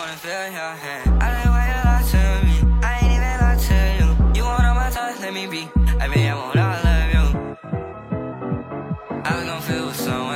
wanna feel your hand. I like why you lie to me. I ain't even lie to you. You want all my time, let me be. I mean, I want all love you. I'm gonna feel with someone.